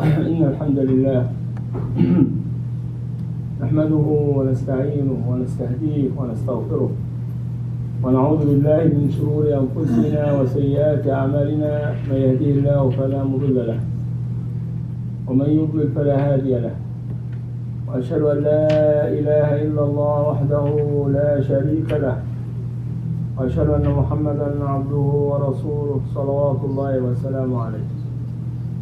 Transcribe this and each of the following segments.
إن الحمد لله نحمده ونستعينه ونستهديه ونستغفره ونعوذ بالله من شرور أنفسنا وسيئات أعمالنا من يهديه الله فلا مضل له ومن يضلل فلا هادي له وأشهد أن لا إله إلا الله وحده لا شريك له وأشهد أن محمدا عبده ورسوله صلوات الله وسلامه عليه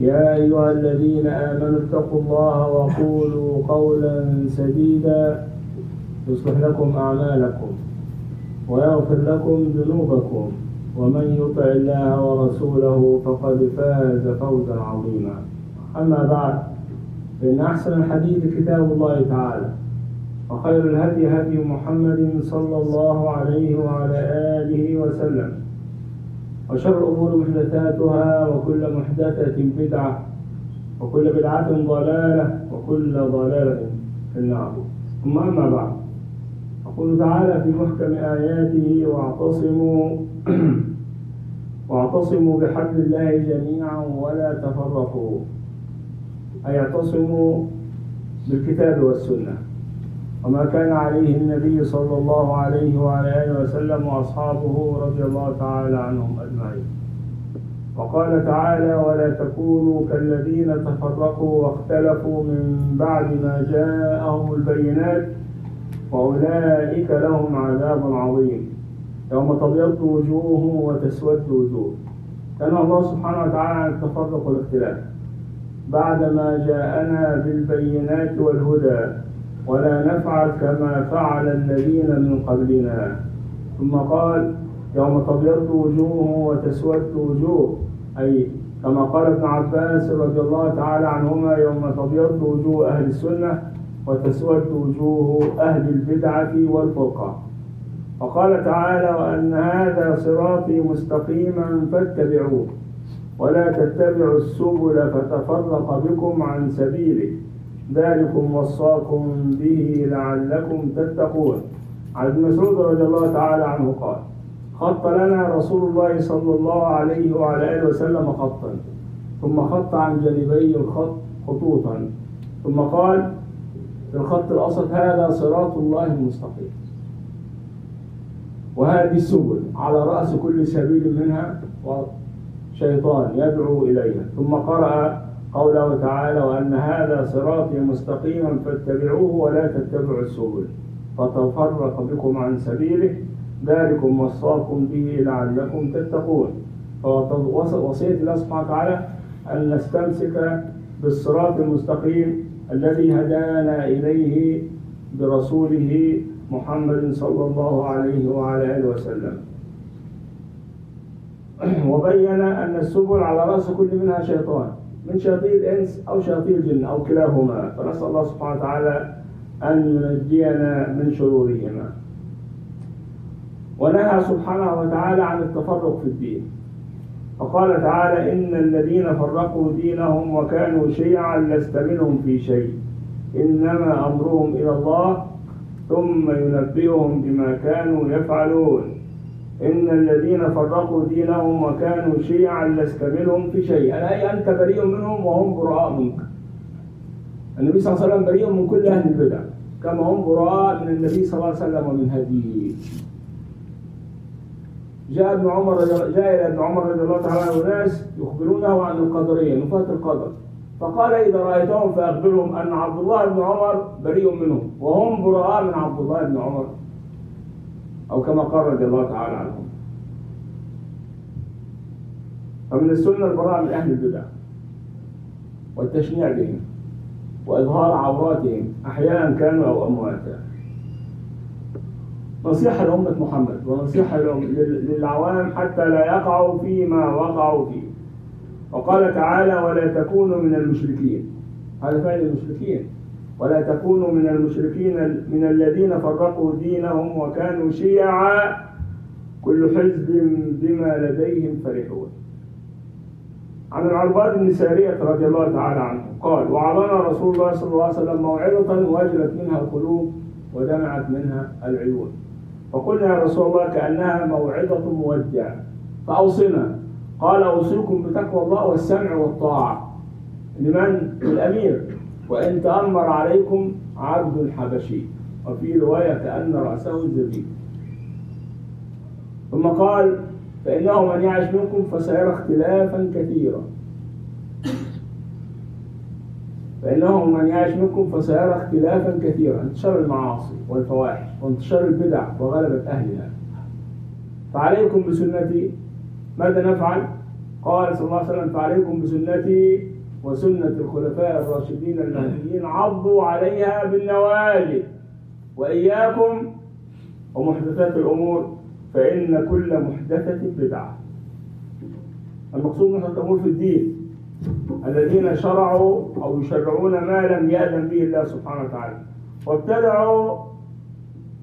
يا أيها الذين آمنوا اتقوا الله وقولوا قولا سديدا يصلح لكم أعمالكم ويغفر لكم ذنوبكم. ومن يطع الله ورسوله فقد فاز فوزا عظيما. أما بعد فإن أحسن الحديث كتاب الله تعالى وخير الهدي هدي محمد صلى الله عليه وعلى آله وسلم. وشر الأمور محدثاتها وكل محدثة بدعة وكل بدعة ضلالة وكل ضلالة في النار. ثم أما بعد يقول تعالى في محكم آياته واعتصموا واعتصموا بحبل الله جميعا ولا تفرقوا. أي اعتصموا بالكتاب والسنة. وما كان عليه النبي صلى الله عليه وعلى آله وسلم وأصحابه رضي الله تعالى عنهم أجمعين. وقال تعالى ولا تكونوا كالذين تفرقوا واختلفوا من بعد ما جاءهم البينات وأولئك لهم عذاب عظيم. يوم تبيض وجوه وتسود وجوه. كان الله سبحانه وتعالى عن التفرق والاختلاف. بعدما جاءنا بالبينات والهدى ولا نفعل كما فعل الذين من قبلنا. ثم قال يوم تبيض وجوه وتسود وجوه. أي كما قال ابن عباس رضي الله تعالى عنهما يوم تبيض وجوه أهل السنة وتسود وجوه أهل البدعة والفرقة. وقال تعالى وأن هذا صراطي مستقيما فاتبعوه ولا تتبعوا السبل فتفرق بكم عن سبيله. ذلكم وصاكم به لعلكم تتقون. عن ابن مسعود رضي الله تعالى عنه قال خط لنا رسول الله صلى الله عليه وعلى آله وسلم خطا ثم خط عن جانبي الخط خطوطا ثم قال في الخط الاوسط هذا صراط الله المستقيم. وهذه السبل على رأس كل سبيل منها شيطان يدعو إليها. ثم قرأ قوله تعالى وأن هذا صراطي مستقيما فاتبعوه ولا تتبعوا السبل. فتفرق بكم عن سبيله. ذلكم وصاكم به لعلكم تتقون. وصية الله سبحانه وتعالى أن نستمسك بالصراط المستقيم الذي هدانا إليه برسوله محمد صلى الله عليه وعلى آله وسلم. وبين أن السبل على رأس كل منها شيطان. من شياطين الإنس أو شياطين الجن أو كلاهما فنسأل الله سبحانه وتعالى أن ينجينا من شرورهما. ونهى سبحانه وتعالى عن التفرق في الدين. فقال تعالى إن الذين فرقوا دينهم وكانوا شيعا لست منهم في شيء. إنما أمرهم إلى الله ثم ينبئهم بما كانوا يفعلون. إن الذين فرقوا دينهم وكانوا شيعا لست منهم في شيء. أي أنت بريء منهم وهم براء منك. النبي صلى الله عليه وسلم بريء من كل أهل البدع كما هم براء من النبي صلى الله عليه وسلم ومن هديه. جاء ابن عمر جاء إلى ابن عمر رضي الله تعالى عنه ناس يخبرونه عن القدرية نفاة القدر. فقال إذا رأيتهم فأخبرهم أن عبد الله بن عمر بريء منهم وهم براء من عبد الله بن عمر. أو كما قال رضي الله تعالى عنهم فمن السنة البراءة من أهل البدع والتشنيع بهم وإظهار عوراتهم أحيانا كانوا أو أمواتا. نصيحة لأمة محمد ونصيحة للعوام حتى لا يقعوا فيما وقعوا فيه. وقال تعالى ولا تكونوا من المشركين. هذا فعل المشركين. ولا تكونوا من المشركين من الذين فرقوا دينهم وكانوا شيعا. كل حزب بما لديهم فرحون. عن العرباد بن سارية رضي الله تعالى عنه قال وعظنا رسول الله صلى الله عليه وسلم موعظة وجلت منها القلوب ودمعت منها العيون. فقلنا يا رسول الله كأنها موعظة مودع فأوصنا. قال أوصيكم بتقوى الله والسمع والطاعة. لمن؟ الأمير وإن تأمر عليكم عبد حبشي وفي رواية كأن رأسه الزبيب ثم قال فإنه من يعش منكم فسيرى اختلافا كثيرا. فإنه من يعش منكم فسيرى اختلافا كثيرا. انتشار المعاصي والفواحش وانتشار البدع وغلبة أهلها. فعليكم بسنتي. ماذا نفعل؟ قال صلى الله عليه وسلم فعليكم بسنتي وسنة الخلفاء الراشدين المهديين عضوا عليها بالنواجذ وإياكم ومحدثات الأمور فإن كل محدثة بدعة. المقصود محدثة الأمور في الدين الذين شرعوا أو يشرعون ما لم يأذن به الله سبحانه وتعالى. وابتدعوا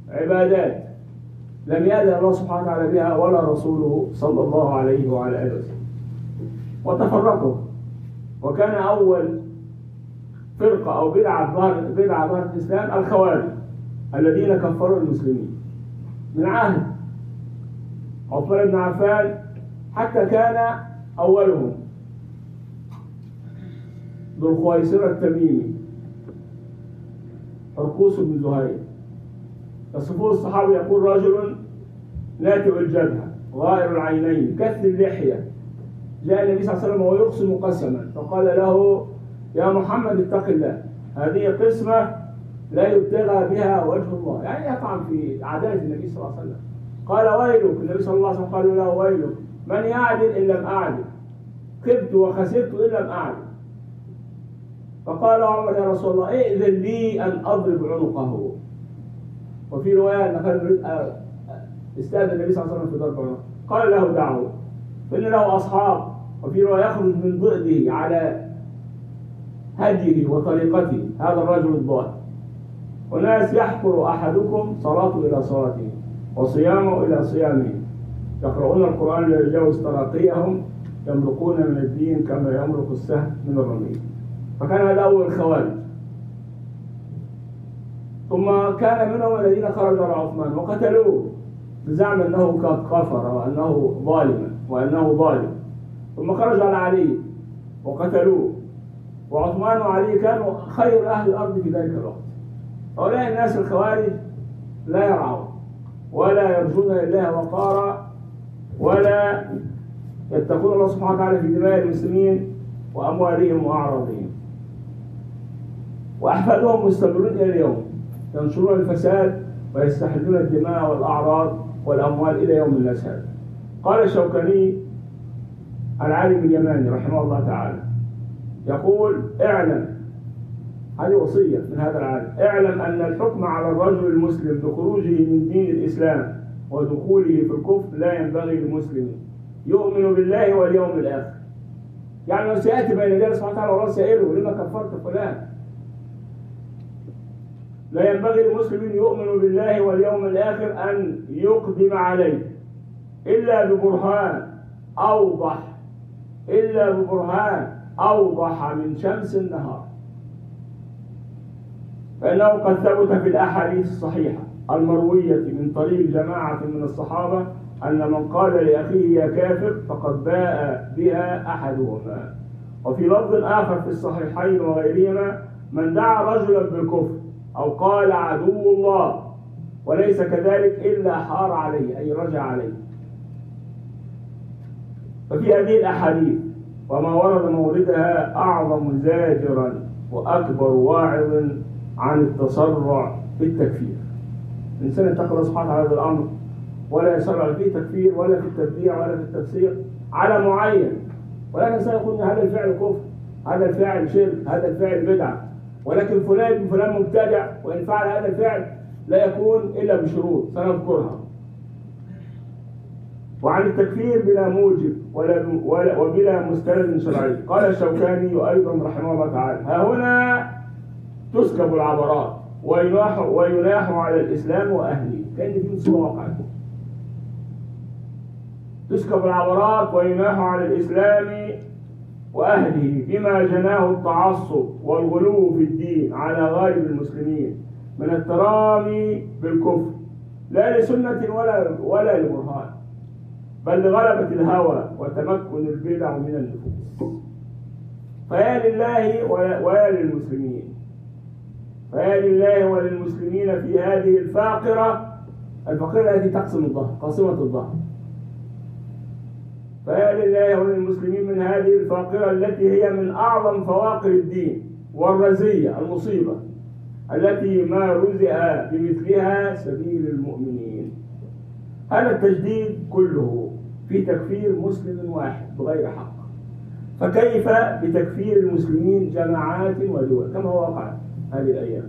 عبادات لم يأذن الله سبحانه وتعالى بها ولا رسوله صلى الله عليه وعلى آله وسلم. وتفرقوا. وكان أول فرقة أو بدعة بدعة ظهر الإسلام الخوارج الذين كفروا المسلمين. من عهد عثمان بن عفان حتى كان أولهم. ذو الخويصرة التميمي. حرقوس بن زهير. يصفه الصحابي يقول رجل ناتئ الجبهة غائر العينين كث اللحية. جاء النبي صلى الله عليه وسلم وهو يقسم قسما فقال له يا محمد اتق الله. هذه قسمة لا يبتغى بها وجه الله. يعني يطعن في عدالة النبي صلى الله عليه وسلم. قال ويلك. النبي صلى الله عليه وسلم قال له ويلك. من يعدل إن لم أعدل. خبت وخسرت إن لم أعدل. فقال عمر يا رسول الله ائذن لي أن أضرب عنقه. وفي رواية أن كان يريد استأذن النبي صلى الله عليه وسلم في ضرب عنقه. قال له دعه. فإن له أصحاب. وفي رواية يخرج من ضئده على هديه وطريقته هذا الرجل الضال. وناس يحقر أحدكم صلاته إلى صلاته وصيامه إلى صيامه. يقرؤون القرآن لا يجاوز تراقيهم يمرقون من الدين كما يمرق السهم من الرميل فكان هذا أول الخوارج. ثم كان منهم الذين خرجوا على عثمان وقتلوه بزعم أنه قد كفر وأنه ظالما وأنه ظالم ثم خرجوا على علي وقتلوه. وعثمان وعلي كانوا خير أهل الأرض في ذلك الوقت. هؤلاء الناس الخوارج لا يرعون ولا يرجون لله وقارا ولا يتقون الله سبحانه وتعالى في دماء المسلمين وأموالهم وأعراضهم. وأحفادهم مستمرون إلى اليوم ينشرون الفساد ويستحلون الدماء والأعراض والأموال إلى يوم الناس هذا قال الشوكاني العالم اليماني رحمه الله تعالى يقول اعلم هذه وصية من هذا العالم اعلم أن الحكم على الرجل المسلم بخروجه من دين الإسلام ودخوله في الكفر لا ينبغي لمسلم يؤمن بالله واليوم الآخر. يعني لو سيأتي بين يدي سبحانه وتعالى والله سائله لما كفرت فلان؟ لا ينبغي لمسلم يؤمن بالله واليوم الآخر أن يقدم عليه إلا ببرهان أوضح إلا ببرهان أوضح من شمس النهار. فإنه قد ثبت في الأحاديث الصحيحة المروية من طريق جماعة من الصحابة أن من قال لأخيه يا كافر فقد باء بها أحدهما وفي لفظ آخر في الصحيحين وغيرهما من دعا رجلا بالكفر أو قال عدو الله وليس كذلك إلا حار عليه أي رجع عليه. ففي هذه الأحاديث وما ورد موردها أعظم زاجرا وأكبر واعظ عن التسرع في التكفير. الإنسان سبحانه وتعالى هذا الأمر ولا يسرع في تكفير ولا في التبديع ولا في التفسير على معين. ولكن الإنسان يقول هذا الفعل كفر هذا الفعل شرك هذا الفعل بدعة. ولكن فلان فلان مبتدع وإن فعل هذا الفعل لا يكون إلا بشروط سنذكرها. وعن التكفير بلا موجب ولا ولا وبلا مستند شرعي قال الشوكاني أيضا رحمه الله تعالى ها هنا تسكب العبرات ويناح ويناح على الإسلام وأهله. كأن دي مصيبة وقعت. تسكب العبرات ويناح على الإسلام وأهله بما جناه التعصب والغلو في الدين على غالب المسلمين من الترامي بالكفر لا لسنة ولا ولا لبرهان. بل لغلبة الهوى وتمكن البدع من النفوس. فيا لله ويا للمسلمين. فيا لله وللمسلمين في هذه الفاقرة. الفقيرة التي تقسم الظهر قاسمة الظهر. فيا لله وللمسلمين من هذه الفاقرة التي هي من أعظم فواقر الدين والرزية المصيبة التي ما رزئ بمثلها سبيل المؤمنين. هذا التجديد كله في تكفير مسلم واحد بغير حق. فكيف بتكفير المسلمين جماعات ودول؟ كما وقع هذه الأيام.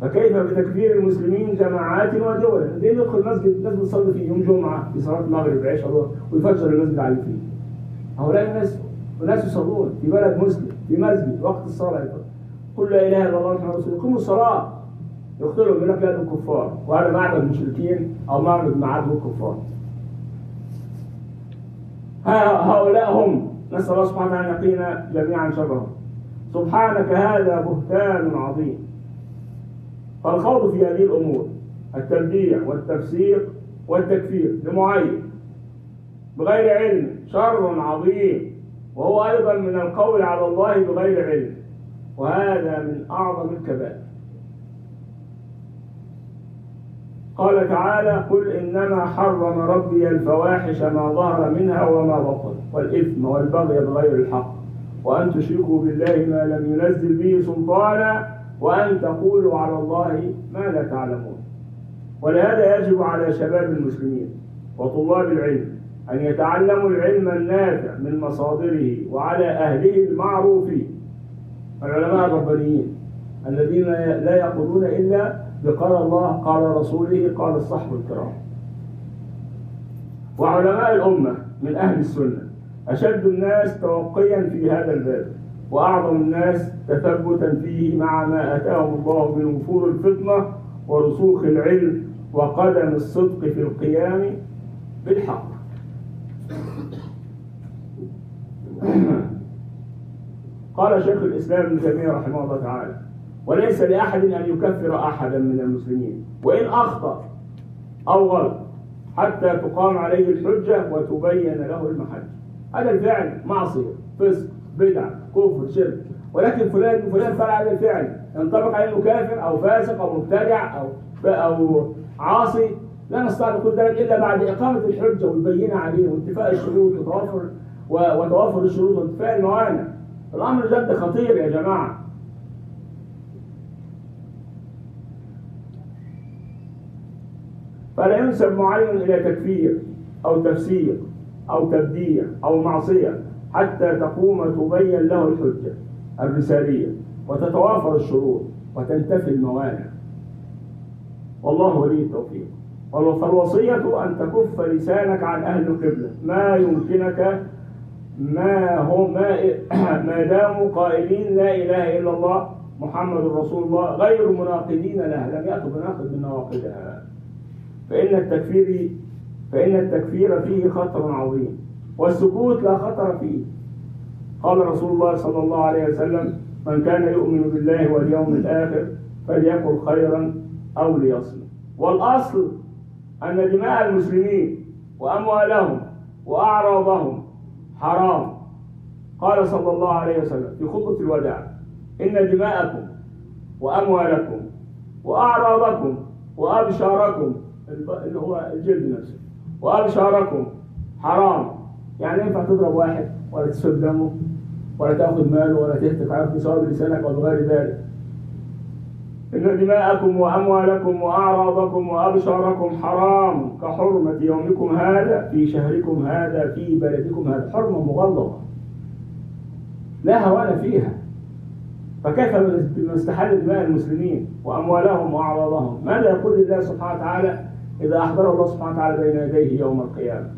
فكيف بتكفير المسلمين جماعات ودول؟ ليه يدخل المسجد الناس بتصلي فيه يوم جمعة في صلاة المغرب عشاء ويفجر المسجد عليه فيه. هؤلاء الناس وناس يصلون في بلد مسلم في مسجد وقت الصلاة قل لا إله إلا الله محمد رسول الله قوموا الصلاة. يقتلهم يقول لك لا دول كفار. وهذا معبد مشركين أو معبد معابد الكفار هؤلاء هم. نسأل الله سبحانه وتعالى أن يقينا جميعا شرهم. سبحانك هذا بهتان عظيم. فالخوض في هذه الأمور التبديع والتفسيق والتكفير لمعين بغير علم شر عظيم. وهو أيضا من القول على الله بغير علم. وهذا من أعظم الكبائر. قال تعالى قل إنما حرم ربي الفواحش ما ظهر منها وما بطن والإثم والبغي بغير الحق وأن تشركوا بالله ما لم ينزل به سلطانا وأن تقولوا على الله ما لا تعلمون ولهذا يجب على شباب المسلمين وطلاب العلم أن يتعلموا العلم النافع من مصادره وعلى أهله المعروفين العلماء الربانيين الذين لا يقولون إلا بقال الله قال رسوله قال الصحب الكرام. وعلماء الأمة من أهل السنة أشد الناس توقيا في هذا الباب وأعظم الناس تثبتا فيه مع ما أتاهم الله من وفور الفطنة ورسوخ العلم وقدم الصدق في القيام بالحق. قال شيخ الإسلام ابن تيمية رحمه الله تعالى وليس لأحد أن يكفر أحدا من المسلمين. وإن أخطأ أو غلط حتى تقام عليه الحجة وتبين له المحجة. هذا الفعل معصية فسق بدعة كفر شرك. ولكن فلان فلان فعل هذا الفعل. ينطبق عليه كافر أو فاسق أو مبتدع أو أو عاصي. لا نستطيع نقول ذلك إلا بعد إقامة الحجة والبينة عليه وانتفاء الشروط وتوافر وتوافر الشروط وانتفاء الموانع الأمر جد خطير يا جماعة. فلا ينسب معين إلى تكفير أو تفسيق أو تبديع أو معصية حتى تقوم تبين له الحجة الرسالية وتتوافر الشروط وتنتفي الموانع. والله ولي التوفيق. فالوصية أن تكف لسانك عن أهل القبلة. ما يمكنك ما هم ما, ما داموا قائلين لا إله إلا الله محمد رسول الله غير مناقضين لها. لم يأتوا بناقض من نواقضها. فإن التكفير فإن التكفير فيه خطر عظيم والسكوت لا خطر فيه. قال رسول الله صلى الله عليه وسلم من كان يؤمن بالله واليوم الآخر فليقل خيرا أو ليصمت. والأصل أن دماء المسلمين وأموالهم وأعراضهم حرام. قال صلى الله عليه وسلم في خطبة الوداع إن دماءكم وأموالكم وأعراضكم وأبشاركم اللي هو الجلد نفسه. وأبشاركم حرام. يعني ينفع تضرب واحد ولا تسد دمه ولا تأخذ ماله ولا تهتك عرض سواء بلسانك أو بغير ذلك. إن دماءكم وأموالكم وأعراضكم وأبشاركم حرام. كحرمة يومكم هذا في شهركم هذا في بلدكم هذا. حرمة مغلظة. لا هوان فيها. فكيف بما استحل دماء المسلمين وأموالهم وأعراضهم؟ ماذا يقول الله سبحانه وتعالى؟ إذا أحضره الله سبحانه وتعالى بين يديه يوم القيامة.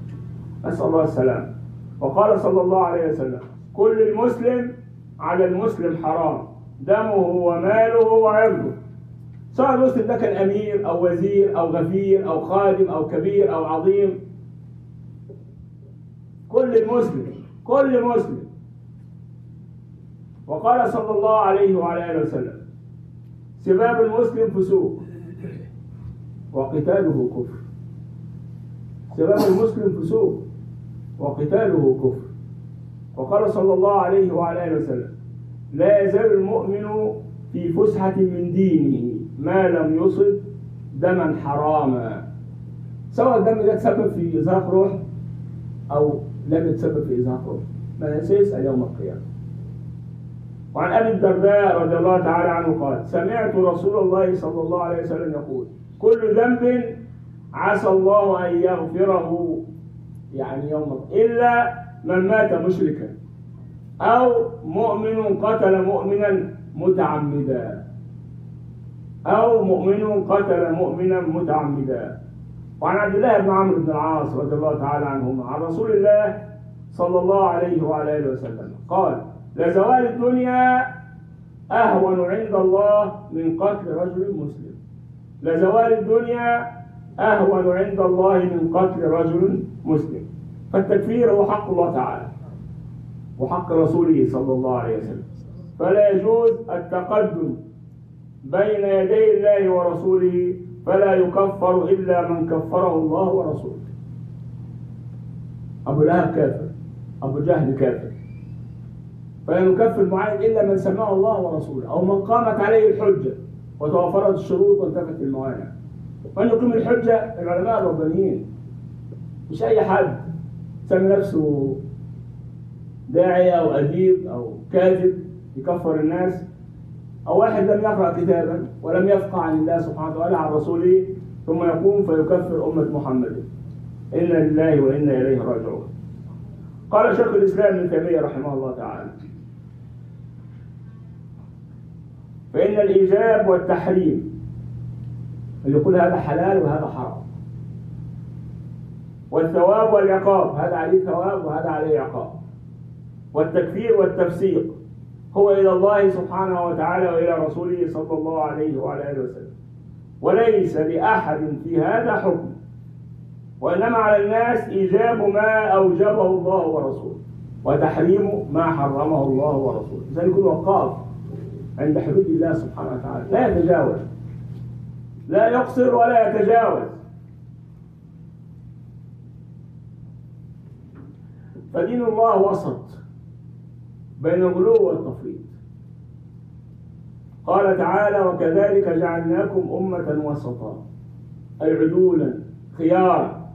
نسأل الله السلام. وقال صلى الله عليه وسلم كل المسلم على المسلم حرام. دمه وماله وعرضه. سواء المسلم ده كان أمير أو وزير أو غفير أو خادم أو كبير أو عظيم. كل المسلم كل مسلم. وقال صلى الله عليه وعلى آله وسلم سباب المسلم فسوق. وقتاله كفر. سباب المسلم فسوق وقتاله كفر. وقال صلى الله عليه وعلى آله وسلم لا يزال المؤمن في فسحة من دينه ما لم يصب دما حراما. سواء الدم ده تسبب في إزهاق روح أو لم يتسبب في إزهاق روح ما سيسأل يوم القيامة. وعن أبي الدرداء رضي الله تعالى عنه قال سمعت رسول الله صلى الله عليه وسلم يقول كل ذنب عسى الله أن يغفره يعني يوم إلا من مات مشركا أو مؤمن قتل مؤمنا متعمدا أو مؤمن قتل مؤمنا متعمدا. وعن عبد الله بن عمرو بن العاص رضي الله تعالى عنهما عن رسول الله صلى الله عليه وعلى آله وسلم قال لزوال الدنيا أهون عند الله من قتل رجل مسلم. لزوال الدنيا أهون عند الله من قتل رجل مسلم. فالتكفير هو حق الله تعالى وحق رسوله صلى الله عليه وسلم. فلا يجوز التقدم بين يدي الله ورسوله فلا يكفر إلا من كفره الله ورسوله. أبو لهب كافر أبو جهل كافر. فلا نكفر معين إلا من سمعه الله ورسوله أو من قامت عليه الحجة. وتوفرت الشروط وانتفت الموانع. وأن يقيم الحجة العلماء الربانيين مش أي حد سمي نفسه داعية أو أديب أو كاذب يكفر الناس أو واحد لم يقرأ كتابا ولم يفقه عن الله سبحانه وتعالى عن رسوله ثم يقوم فيكفر أمة محمد. إنا لله وإنا إليه راجعون. قال شيخ الإسلام ابن تيمية رحمه الله تعالى فإن الإيجاب والتحريم اللي يقول هذا حلال وهذا حرام. والثواب والعقاب هذا عليه ثواب وهذا عليه عقاب والتكفير والتفسيق هو إلى الله سبحانه وتعالى وإلى رسوله صلى الله عليه وعلى آله وسلم. وليس لأحد في هذا حكم وإنما على الناس إيجاب ما أوجبه الله ورسوله وتحريم ما حرمه الله ورسوله. إذن يكون وقاف. عند حدود الله سبحانه وتعالى. لا يتجاوز. لا يقصر ولا يتجاوز. فدين الله وسط بين الغلو والتفريط. قال تعالى وكذلك جعلناكم أمة وسطا. أي عدولا خيارا.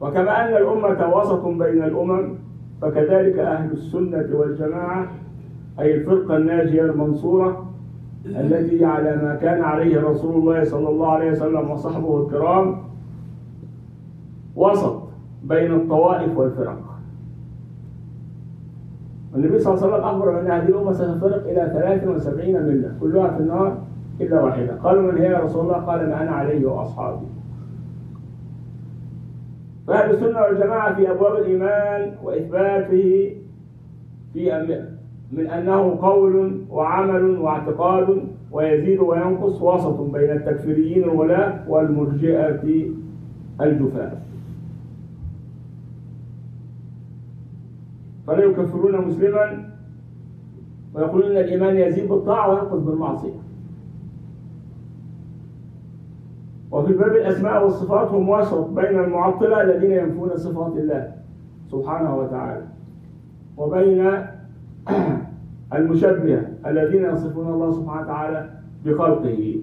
وكما أن الأمة وسط بين الأمم فكذلك أهل السنة والجماعة أي الفرقة الناجية المنصورة التي على ما كان عليه رسول الله صلى الله عليه وسلم وصحبه الكرام وسط بين الطوائف والفرق. النبي صلى الله عليه وسلم أخبر أن هذه الأمة ستفترق إلى 73 ملة كلها في النار إلا واحدة. قالوا من هي يا رسول الله؟ قال ما أنا عليه وأصحابي. فأهل السنة والجماعة في أبواب الإيمان وإثباته في من أنه قول وعمل واعتقاد ويزيد وينقص وسط بين التكفيريين الولاة والمرجئة الجفاة فلا يكفرون مسلما ويقولون إن الإيمان يزيد بالطاعة وينقص بالمعصية. وفي باب الأسماء والصفات هم وسط بين المعطلة الذين ينفون صفات الله سبحانه وتعالى وبين المشبهه الذين يصفون الله سبحانه وتعالى بخلقه.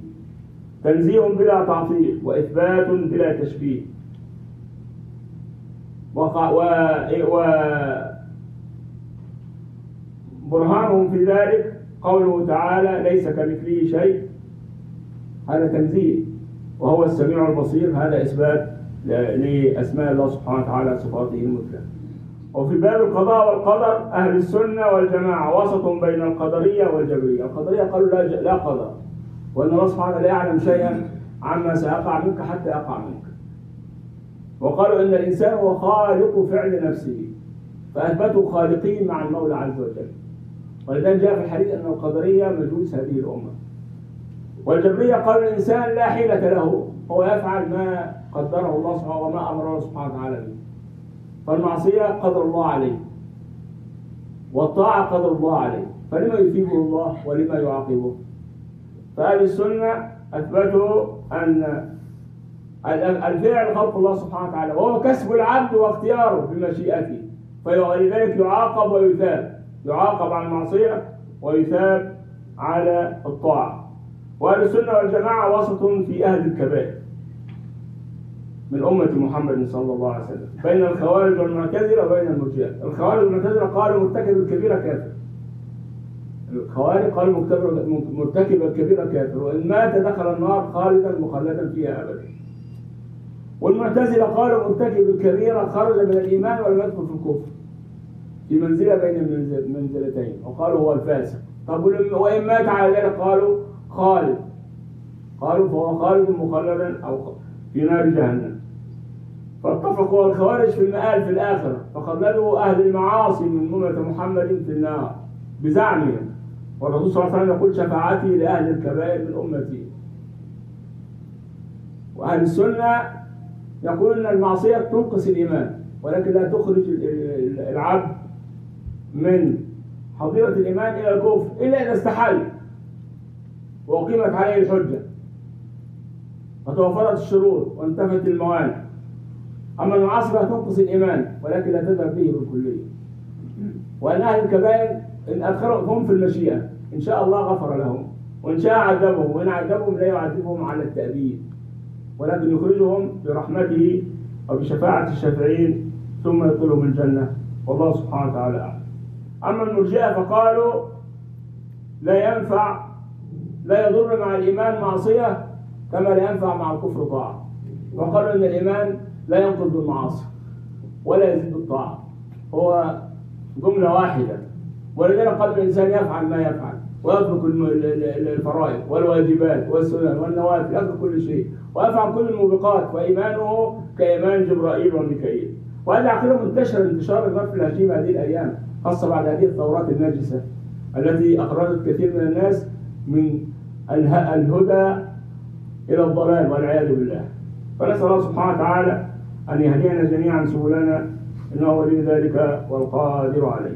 تنزيه بلا تعطيل وإثبات بلا تشبيه. و... و... برهانهم في ذلك قوله تعالى ليس كمثله شيء. هذا تنزيه. وهو السميع البصير. هذا إثبات لأسماء الله سبحانه وتعالى صفاته المثلى. وفي باب القضاء والقدر أهل السنة والجماعة وسط بين القدرية والجبرية. القدرية قالوا لا, لا قدر. وأن الله سبحانه لا يعلم شيئا عما سيقع منك حتى يقع منك. وقالوا إن الإنسان هو خالق فعل نفسه فأثبتوا خالقين مع المولى عز وجل. ولذلك جاء في الحديث أن القدرية مجوس هذه الأمة. والجبرية قالوا الإنسان لا حيلة له هو يفعل ما قدره الله سبحانه وما أمره سبحانه وتعالى به. فالمعصية قدر الله عليه. والطاعة قدر الله عليه. فلما يثيبه الله ولما يعاقبه. فأهل السنة أثبتوا أن الفعل خلق الله سبحانه وتعالى وهو كسب العبد واختياره بمشيئته. فلذلك يعاقب ويثاب. يعاقب على المعصية ويثاب على الطاعة. وأهل السنة والجماعة وسط في أهل الكبائر. من أمة محمد صلى الله عليه وسلم. بين الخوارج والمعتزلة وبين المرجئة. الخوارج والمعتزلة قالوا مرتكب الكبيرة كافر. الخوارج قالوا مرتكب الكبيرة كافر. وإن مات دخل النار خالدا مخلدا فيها أبدا. والمعتزلة قالوا مرتكب الكبيرة خرج من الإيمان ولم يدخل في الكفر. في منزلة بين المنزلتين وقالوا هو الفاسق. طب وإن مات على ذلك قالوا خالد. قالوا فهو خالد مخلدا أو في نار جهنم. فاتفقوا الخوارج في المآل في الآخرة فخلدوا أهل المعاصي من أمة محمد في النار بزعمهم. والرسول صلى الله عليه وسلم يقول شفاعتي لأهل الكبائر من أمتي. وأهل السنة يقول أن المعصية تنقص الإيمان ولكن لا تخرج العبد من حظيرة الإيمان إلى الكفر إلا إذا استحل. وأقيمت عليه الحجة. وتوفرت الشروط وانتفت الموانع. أما المعاصي تنقص الإيمان ولكن لا تذهب به بالكلية. وأن أهل الكبائر إن أدخلهم في المشيئة إن شاء الله غفر لهم وإن شاء عذبهم وإن عذبهم لا يعذبهم على التأبيد. ولكن يخرجهم برحمته وبشفاعة الشافعين ثم يدخلهم الجنة. والله سبحانه وتعالى أعلم. أما المرجئة فقالوا لا ينفع لا يضر مع الإيمان معصية كما لا ينفع مع الكفر طاعة. وقالوا أن الإيمان لا ينقض بالمعاصي ولا يزيد بالطاعة هو جملة واحدة. ولذلك قد الإنسان يفعل ما يفعل ويترك الفرائض والواجبات والسنن والنوافل يترك كل شيء ويفعل كل الموبقات وإيمانه كإيمان جبرائيل وميكائيل. وهذه عقيدة منتشرة انتشار الغرب الهجيم هذه الأيام خاصة بعد هذه الثورات الناجسة التي أخرجت كثير من الناس من الهدى إلى الضلال والعياذ بالله. فنسأل الله سبحانه وتعالى أن يهدينا جميعا سبلنا إنه ولي ذلك والقادر عليه.